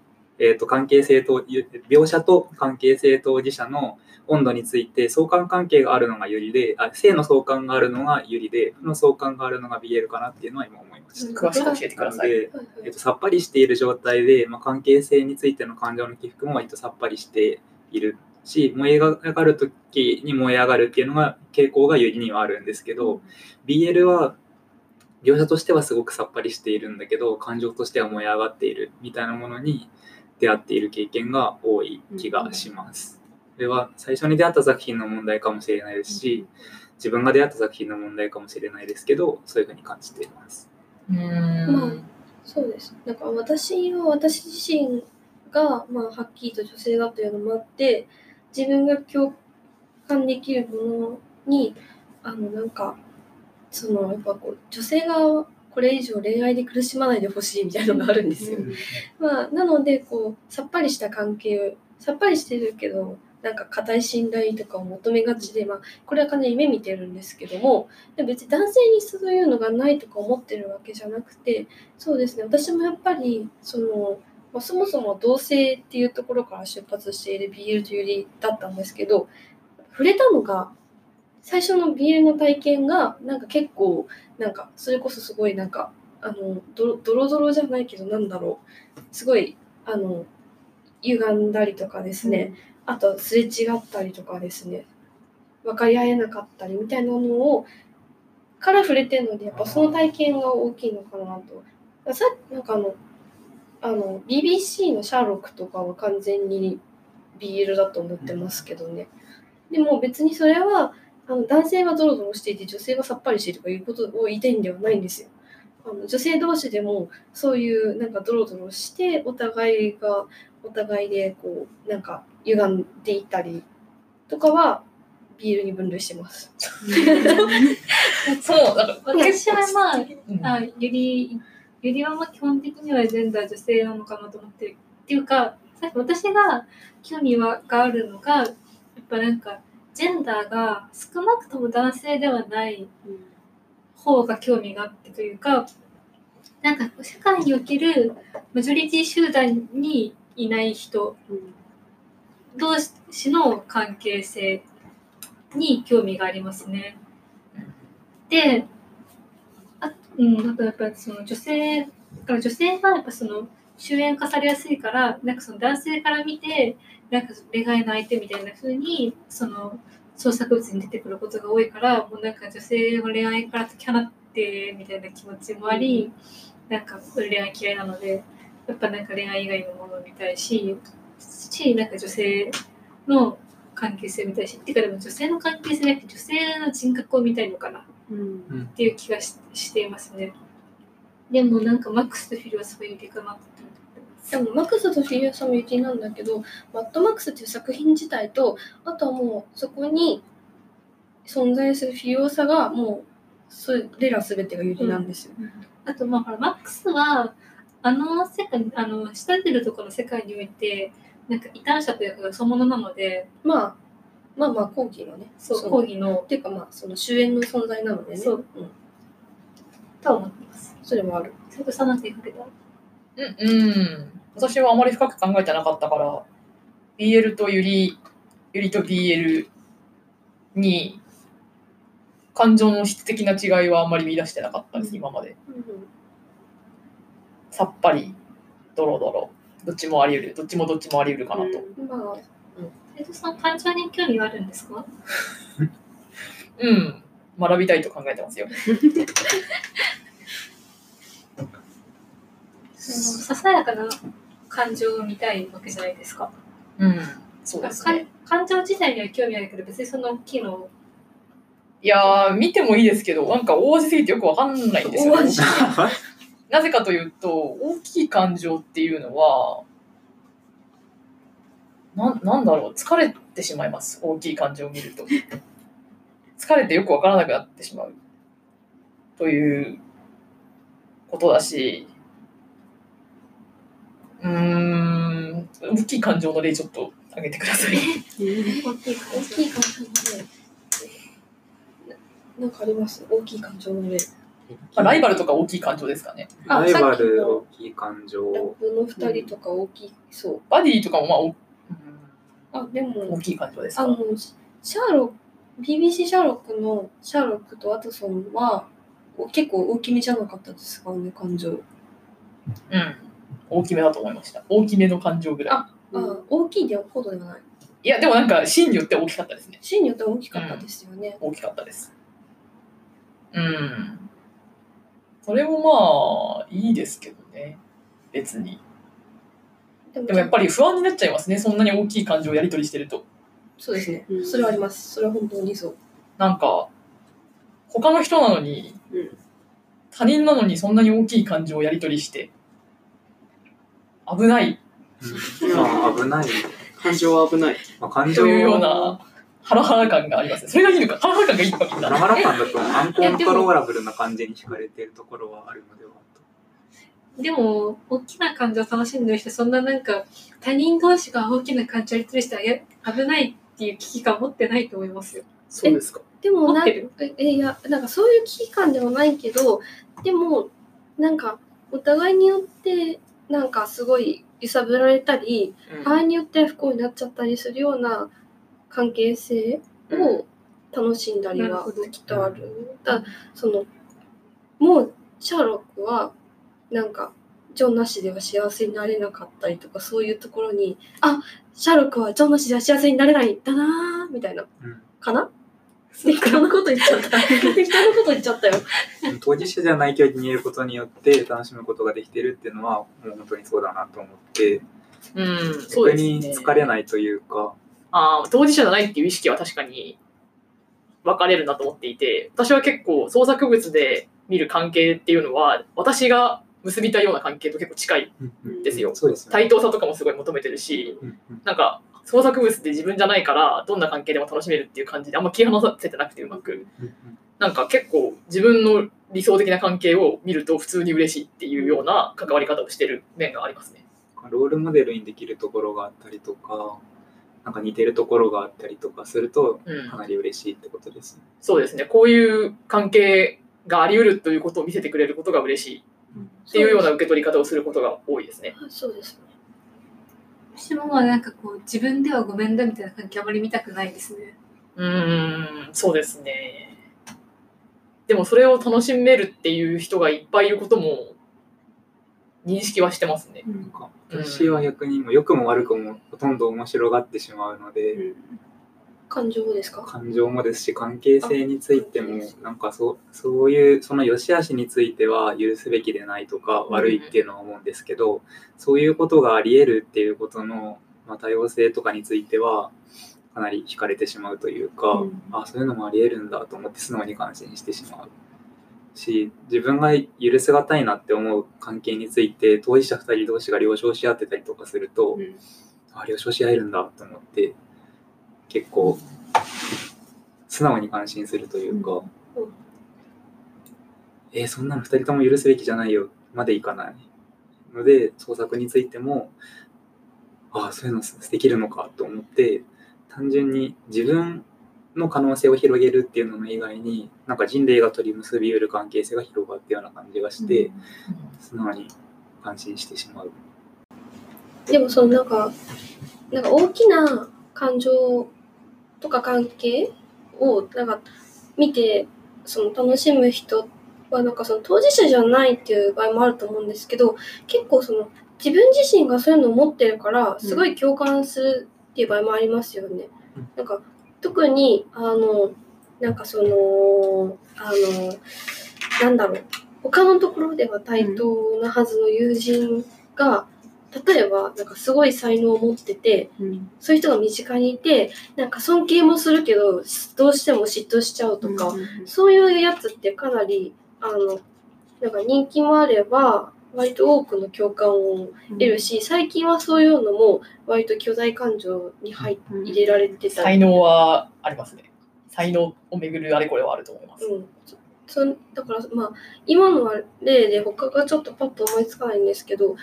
えー、と関係性とゆ描写と関係性当事者の温度について相関関係があるのがゆりであ性の相関があるのがゆりで負の相関があるのが BL かなっていうのは今思いました。詳しく教えてください。で、えっと、さっぱりしている状態で、まあ、関係性についての感情の起伏も割とさっぱりしているし燃え上がる時に燃え上がるっていうのが傾向がゆりにはあるんですけど BL は描写としてはすごくさっぱりしているんだけど感情としては燃え上がっているみたいなものに出会っている経験が多い気がします。これは最初に出会った作品の問題かもしれないですし自分が出会った作品の問題かもしれないですけどそういうふうに感じています。うーん。まあそうです。なんか私は私自身が、まあ、はっきりと女性だというのもあって、自分が共感できるものに、あの、なんか、その、やっぱこう、女性がこれ以上恋愛で苦しまないでほしいみたいなのがあるんですよ。まあ、なので、こう、さっぱりした関係を、さっぱりしてるけど、なんか固い信頼とかを求めがちで、まあ、これは完全に夢見てるんですけども別に男性にそういうのがないとか思ってるわけじゃなくて、そうですね、私もやっぱり、その、まあ、そもそも同性っていうところから出発している BL というよりだったんですけど、触れたのが、最初の BL の体験が、なんか結構、なんか、それこそすごいなんか、あの、ドロドロじゃないけど、なんだろう、すごい、あの、歪んだりとかですね、あとすれ違ったりとかですね、分かり合えなかったりみたいなのを、から触れてるので、やっぱその体験が大きいのかなと。さなんかあの、あの、BBC のシャーロックとかは完全に BL だと思ってますけどね。でも別にそれは、あの男性はドロドロしていて女性はさっぱりしているとかいうことを言いたいんではないんですよ。あの女性同士でもそういうなんかドロドロしてお互いがお互いでこうなんか歪んでいたりとかはビールに分類してます。そう、私はまあ、うんあゆり、ゆりはまあ基本的にはジェンダー女性なのかなと思ってる。っていうか、私が興味はがあるのが、やっぱなんか、ジェンダーが少なくとも男性ではない方が興味があってというか、なんか社会におけるマジョリティ集団にいない人同士の関係性に興味がありますね。で、あ,、うん、あとやっぱりその女性、から女性がやっぱその終焉化されやすいから、なんかその男性から見て、なんか恋愛の相手みたいな風に、その創作物に出てくることが多いから、もうなんか女性の恋愛から解き放ってみたいな気持ちもあり、なんか恋愛嫌いなので、やっぱなんか恋愛以外のものを見たいし、し、なんか女性の関係性を見たいし、っていうかでも女性の関係性じゃなくて女性の人格を見たいのかなっていう気がししていますね。でもなんかマックスとフィルはそういう理かなって思って。でもマックスとフィギュアさんも言なんだけど、マッドマックスっていう作品自体と、あとはもうそこに存在するフィギュアさがもうそれら全てがユリなんですよ。あとまあほらマックスはあの世界あの下出てるところの世界においてなんか異端者というかそのものなのでまあまあまあ講義のね。そうの講義のっていうかまあその終焉の存在なのでね。そううん、とは思ってます。それもある。斉藤さんなんて言われたうん、うん。私はあまり深く考えてなかったから、BL とユリ、ユリと BL に感情の質的な違いはあんまり見出してなかったです、今まで。さっぱり、ドロドロ。どっちもあり得る。どっちもどっちもあり得るかなと。まあ斉斉藤さん、感情に興味があるんですか？うん。学びたいと考えてますよ。そのささやかな感情を見たいわけじゃないですか。うん。そうですね。か感情自体には興味あるけど、別にその機能、いやー、見てもいいですけど、なんか大味すぎてよくわかんないんですよ、大味なぜかというと、大きい感情っていうのは、ななんだろう、疲れてしまいます、大きい感情を見ると。疲れてよくわからなくなってしまう。ということだし、うーん、大きい感情の例ちょっと挙げてください。大きい感情。大きい感情の例。ななんかあります大きい感情の例。まあ、ライバルとか大きい感情ですかね。あライバル、大きい感情。ラップの二人とか大きい、そう。バディとかもまあおあ、でも、大きい感情ですかあの、シャーロック、BBC シャーロックのシャーロックとワトソンは、お結構大きめじゃなかったですかね、感情。うん。大きめだと思いました。大きめの感情ぐらい。ああ、大きいでほどではない。いや、でもなんか、シーンによって大きかったですね。シーンによっては大きかったですよね。大きかったです。うん。それもまあ、いいですけどね。別に。でもでもやっぱり不安になっちゃいますね。そんなに大きい感情をやり取りしてると。そうですねう。んそれはあります。それは本当にそう。なんか、他の人なのに、うん他人なのにそんなに大きい感情をやり取りして、危ないうんまあ、危ない。感情は危ない。まあ、感情というような、ハラハラ感がありますね。それがいいのか。ハラハラ感がいいのか、みんな。ハラハラ感だとアンコントローラブルな感じに惹かれているところはあるのではと。でも、大きな感情を楽しんでる人、そんななんか、他人同士が大きな感情をやり取りしたらや危ないっていう危機感持ってないと思いますよ。そうですか。でもな持ってる？ええいやなんかそういう危機感ではないけどでもなんかお互いによってなんかすごい揺さぶられたりうん。場合によって不幸になっちゃったりするような関係性を楽しんだりはきっとある。だそのもうシャーロックはなんかジョンなしでは幸せになれなかったりとかそういうところにあシャーロックはジョンなしでは幸せになれないんだなーみたいな、うん。かな？適当なこと言っちゃった。適当なこと言っちゃったよ。当事者じゃない距離にいることによって楽しむことができてるっていうのはもう本当にそうだなと思って。うん、そう逆ですね。に疲れないというか。ああ、当事者じゃないっていう意識は確かに分かれるなと思っていて、私は結構創作物で見る関係っていうのは、私が結びたいような関係と結構近い。ですよ。そうですね。対等さとかもすごい求めてるし、うんうん。なんか創作物で自分じゃないから、どんな関係でも楽しめるっていう感じで、あんま切り離させてなくてうまく。うんうんなんか結構自分の理想的な関係を見ると普通に嬉しいっていうような関わり方をしてる面がありますね。ロールモデルにできるところがあったりとかなんか似てるところがあったりとかするとうんかなり嬉しいってことですね。そうですね。こういう関係があり得るということを見せてくれることが嬉しいっていうような受け取り方をすることが多いですね。そうですね私もまあなんかこう、自分ではごめんだみたいな関係あまり見たくないですね。うーん、そうですね。でもそれを楽しめるっていう人がいっぱいいることも認識はしてますね。なんか私は逆に良くも悪くもほとんど面白がってしまうので、感情ですか？感情もですし関係性についてもなんかそうそういうその良し悪しについては許すべきでないとかうん。悪いっていうのは思うんですけど、そういうことがあり得るっていうことの、まあ、多様性とかについてはかなり惹かれてしまうというか、うん。あそういうのもあり得るんだと思って素直に感心してしまう。し自分が許せがたいなって思う関係について当事者2人同士が了承し合ってたりとかすると、うん。あ了承し合えるんだと思って結構素直に感心するというか、うんえーそんなの2人とも許すべきじゃないよまでいかないので創作についてもああそういうのできるのかと思って単純に自分の可能性を広げるっていうのの以外になんか人類が取り結びうる関係性が広がったような感じがして、素直に感心してしまう。でもそのなんかなんか大きな感情とか関係をなんか見てその楽しむ人はなんかその当事者じゃないっていう場合もあると思うんですけど結構その自分自身がそういうのを持ってるからすごい共感するっていう場合もありますよね。うん。なんか特にあのなんかそのあのなんだろう。他のところでは対等なはずの友人が、例えばなんかすごい才能を持っててうん。そういう人が身近にいてなんか尊敬もするけどどうしても嫉妬しちゃうとか、うんそういうやつってかなりあのなんか人気もあれば割と多くの共感を得るし最近はそういうのも割と巨大感情に入入れられてた才能はありますね。才能をめぐるあれこれはあると思います。うん、そだからまあ今のは例で他がちょっとパッと思いつかないんですけど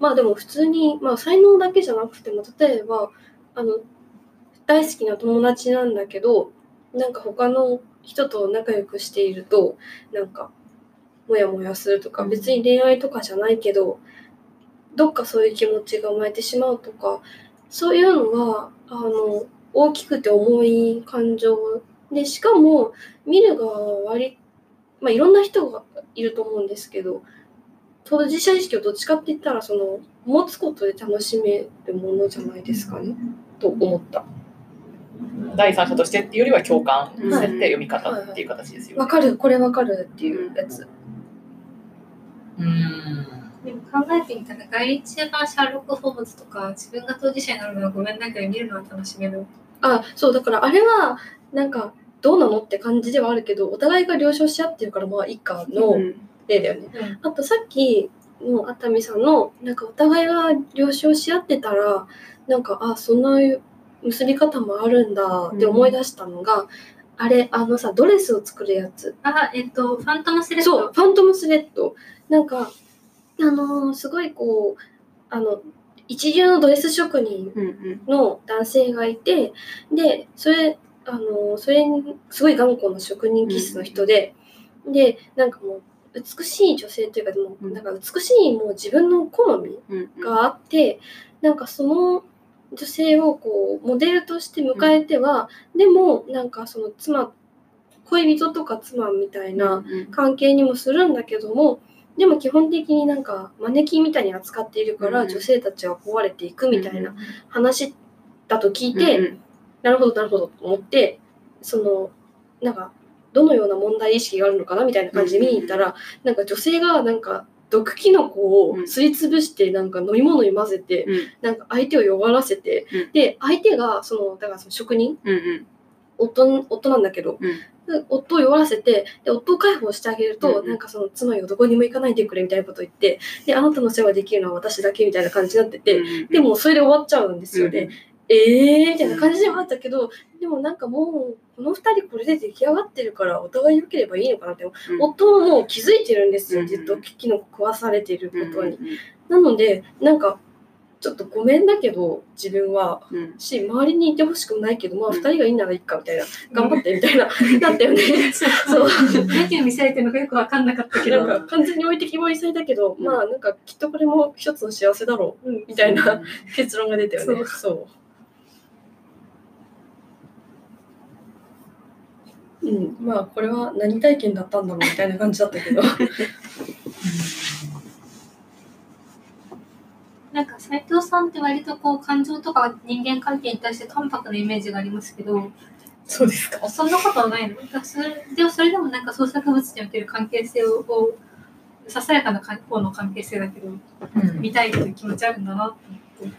まあでも普通に、まあ、才能だけじゃなくても例えばあの大好きな友達なんだけどなんか他の人と仲良くしているとなんかモヤモヤするとかうん。別に恋愛とかじゃないけどどっかそういう気持ちが生まれてしまうとかそういうのはあの大きくて重い感情でしかも見る側は割まあいろんな人がいると思うんですけど当事者意識をどっちかって言ったらその持つことで楽しめるものじゃないですかねと思った。第三者としてっていうよりは共感うんされて読み方っていう形ですよね。わかるこれわかるっていうやつ。うん。でも考えてみたら、外立版シャーロック・ホームズとか、自分が当事者になるのはごめんないけど、見るのは楽しめる。あそうだからあれはなんかどうなのって感じではあるけどお互いが了承し合ってるからまあいいかのうん例だよね。うん。あとさっきの熱海さんのなんかお互いが了承し合ってたらなんかあそんな結び方もあるんだって思い出したのが、あれあのさドレスを作るやつあ、えっと、ファントムスレッド。そうファントムスレッドなんかあのーすごいこうあの一流のドレス職人うんうんの男性がいてでそれあのそれにすごい頑固な職人気質の人で、でなんかもう美しい女性というかでもうん。なんか美しいもう自分の好みがあってなんかその女性をこうモデルとして迎えては、でもなんかその妻恋人とか妻みたいなうん関係にもするんだけどもでも基本的になんかマネキンみたいに扱っているから、うん女性たちは壊れていくみたいな話だと聞いて、なるほどなるほどと思ってそのなんかどのような問題意識があるのかなみたいな感じで見に行ったら、なんか女性がなんか毒キノコをすりつぶしてなんか飲み物に混ぜて、うん。なんか相手を弱らせて、うん。で相手がそのだからその職人夫夫なんだけど、夫を弱らせてで夫を解放してあげると、なんかその妻よどこにも行かないでくれみたいなことを言ってであなたの世話できるのは私だけみたいな感じになってて、うんでもそれで終わっちゃうんですよ。で、えーみたいな感じではあったけど、でもなんかもうこの二人これで出来上がってるからお互い良ければいいのかなって、うん。夫ももう気づいてるんですよ、うんずっと機能食わされていることに。うんなのでなんかちょっとごめんだけど自分はうん。し周りにいてほしくもないけどまあうん。二人がいいならいいかみたいな頑張ってみたいな、なったよね。そう。何を見せられてるのかよくわかんなかったけど。なんか完全に置いてきぼりされたけど、うん。まあなんかきっとこれも一つの幸せだろう、うんみたいな結論が出たよね。そう。うん、まあこれは何体験だったんだろうみたいな感じだったけど。なんか斉藤さんって割とこう感情とか人間関係に対して淡白なイメージがありますけど、そうですか。そんなことはないの？だそれでもそれでもなんか創作物における関係性をこうささやかな方の関係性だけどうん。見たいという気持ちあるんだなと思っ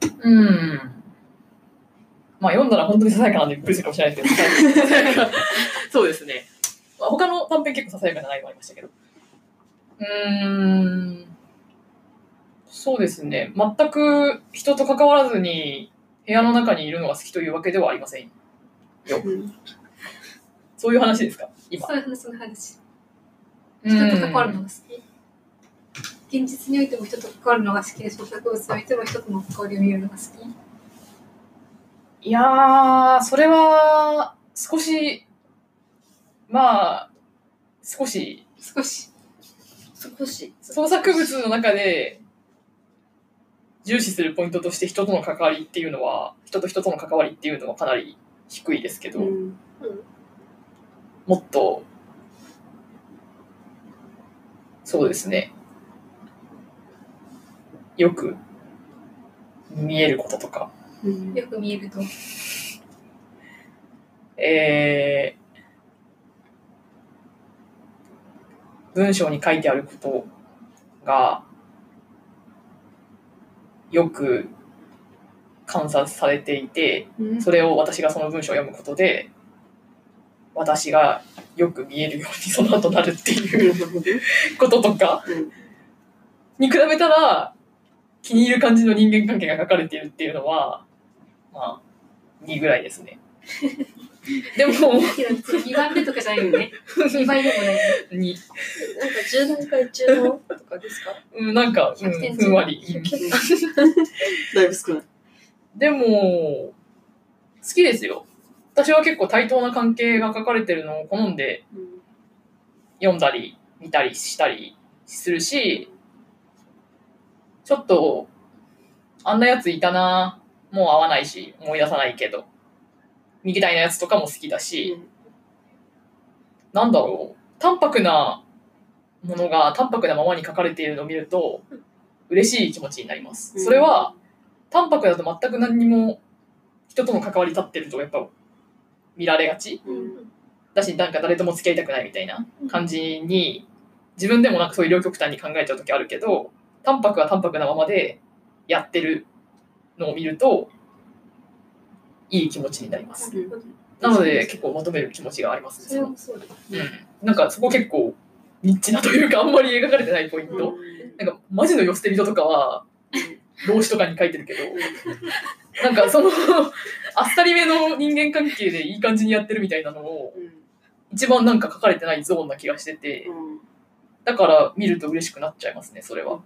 て。うん。まあ読んだら本当にささやかなんでびっくりするかもしれないですけど。そうですね。まあ、他の短編結構ささやかじゃないのありましたけど。うーん。そうですね。全く人と関わらずに部屋の中にいるのが好きというわけではありません。うんそういう話ですか？今。そういう話、そういう話。人と関わるのが好き。現実においても人と関わるのが好きで、創作物においても人との関わりを見るのが好き。いやー、それは少し、まあ、少し少し。少し。創作物の中で重視するポイントとして人との関わりっていうのは人と人との関わりっていうのはかなり低いですけど、うんもっとそうですねよく見えることとかうん。よく見えると。えー文章に書いてあることがよく観察されていてうん。それを私がその文章を読むことで私がよく見えるようにその後なるっていう こととかうん。に比べたら気に入る感じの人間関係が書かれているっていうのはまあ2ぐらいですね。でも2番目とかじゃないよね。2倍でもない。になんか10段階中のとかですか？うんなんか、うん100点ふんわり。うんだいぶ少ない。でも好きですよ。私は結構対等な関係が書かれてるのを好んで読んだり見たりしたりするしちょっとあんなやついたなもう会わないし思い出さないけど。みたいなやつとかも好きだし、なんだろう。淡白なものが淡白なままに書かれているのを見ると嬉しい気持ちになります。それは淡白だと全く何にも人との関わり立ってるとやっぱ見られがち。うん。だしなんか誰とも付き合いたくないみたいな感じに自分でもなんかそういう両極端に考えちゃう時あるけど淡白は淡白なままでやってるのを見るといい気持ちになります。なので結構求める気持ちがありますね。うです。うん、なんかそこ結構ニッチなというかあんまり描かれてないポイント。なんかマジの世捨て人とかは老子とかに書いてるけどなんかそのあっさりめの人間関係でいい感じにやってるみたいなのを一番なんか書かれてないゾーンな気がしててだから見ると嬉しくなっちゃいますねそれは。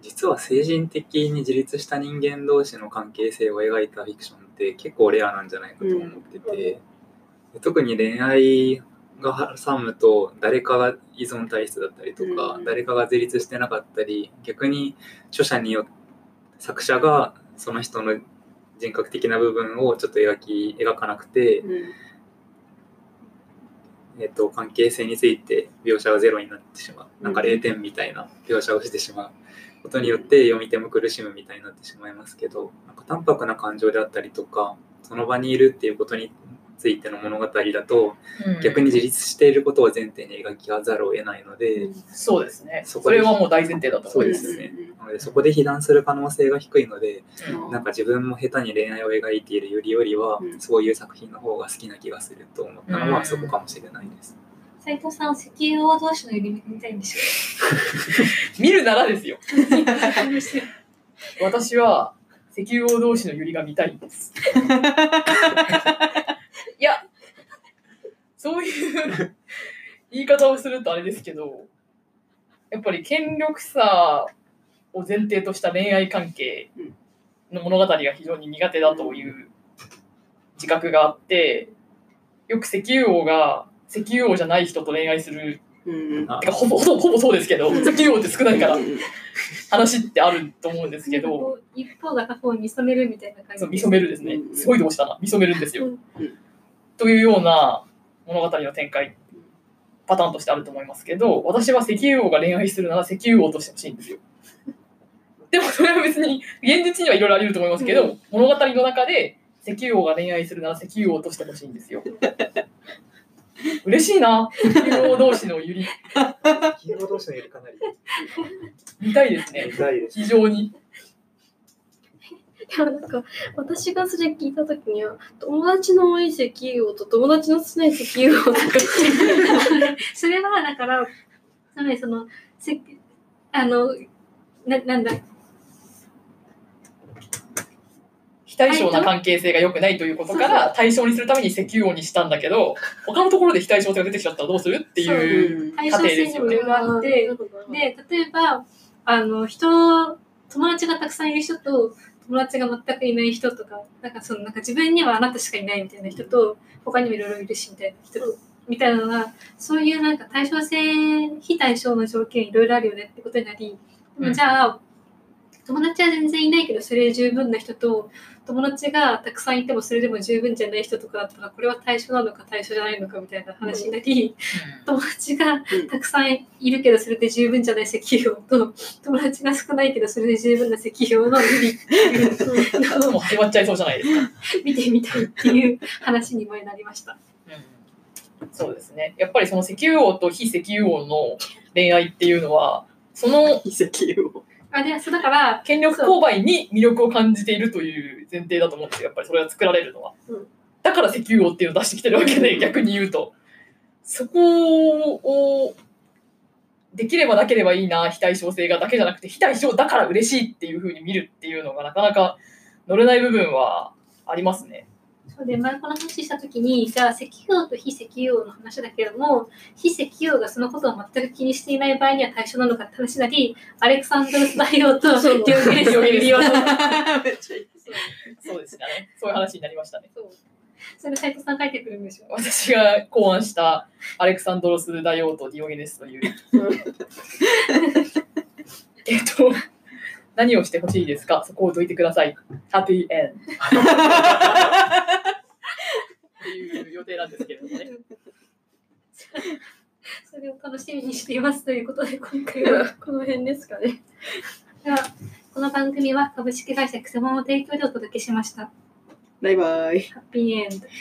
実は成人的に自立した人間同士の関係性を描いたフィクションって結構レアなんじゃないかと思ってて、で特に恋愛が挟むと誰かが依存体質だったりとか、うん。誰かが自立してなかったり逆に著者によ作者がその人の人格的な部分をちょっと描き描かなくて、えっと関係性について描写がゼロになってしまう。なんか0点みたいな描写をしてしまうことによって読み手も苦しむみたいになってしまいますけどなんか淡白な感情であったりとかその場にいるっていうことについての物語だとうん逆に自立していることを前提に描きざるを得ないので、そうですね。そこでそれはもう大前提だとそうで思いますす。ねなのでそこで被弾する可能性が低いのでうんなんか自分も下手に恋愛を描いているよりよりはうんそういう作品の方が好きな気がすると思ったのうんはそこかもしれないです。斉藤さん、石油王同士の指見たいんでし 見るならですよ。ょ 私は石油王同士のユリが見たいんです。いや、そういう言い方をするとあれですけど、やっぱり権力差を前提とした恋愛関係の物語が非常に苦手だという自覚があって、よく石油王が石油王じゃない人と恋愛する、あてかほぼほぼほぼそうですけど、石油王って少ないから話ってあると思うんですけど、一方が他方を見初めるみたいな感じそう見初めるですねう。んすごい動詞だな。見初めるんですよ。うんというような物語の展開、パターンとしてあると思いますけど、私は石油王が恋愛するなら石油王としてほしいんですよ。でもそれは別に、現実にはいろいろあり得ると思いますけど、物語の中で石油王が恋愛するなら石油王としてほしいんですよ。嬉しいな、石油王同士のゆり。企業同士のよりかなり見たいですね見。たいです。非常に。でもなんか私がそれ聞いた時には友達の多い石油王と友達の少ない石油王とかそれはだから、つまりその、せあの、ななんだ、非対称な関係性が良くないということから対象にするために石油王にしたんだけど 他のところで非対称性が出てきちゃったらどうするっていう対象性にもいろいろあって、で、例えば、あの、人、友達がたくさんいる人と、友達が全くいない人とか、なんかその、なんか自分にはあなたしかいないみたいな人と、他にもいろいろいるしみたいな人、みたいなのが、そういうなんか対称性、非対称の条件いろいろあるよねってことになり、でもじゃあ、友達は全然いないけどそれで十分な人と友達がたくさんいてもそれでも十分じゃない人とかだったらこれは対象なのか対象じゃないのかみたいな話になり、友達がたくさんいるけどそれで十分じゃない石油王と友達が少ないけどそれで十分な石油王のユリっていうのをもう始まっちゃいそうじゃないですか。見てみたいっていう話に前なりました。うんそうですね。やっぱりその石油王と非石油王の恋愛っていうのは、その遺跡を。あでそうだから権力勾配に魅力を感じているという前提だと思うんですよ。やっぱりそれが作られるのは。うんだから石油王っていうのを出してきてるわけで、逆に言うと。そこを、できればなければいいな、非対称性がだけじゃなくて、非対称だから嬉しいっていうふうに見るっていうのがなかなか乗れない部分はありますね。そうで前この話した時にじゃあ石油王と非石油王の話だけれども非石油王がそのことを全く気にしていない場合には対象なのかって話になりアレクサンドロス大王とディオゲネス。そうですね。そういう話になりましたね。そうそれ斉藤さん書いてくるんでしょ私が考案したアレクサンドロス大王とディオゲネスという。えっと、何をしてほしいですか？そこを解いてください。ハッピーエンド。っていう予定なんですけれどもね。それを楽しみにしていますということで今回は この辺ですかね。ではこの番組は株式会社クセモンの提供でお届けしました。バイバイ。ハッピーエンド。「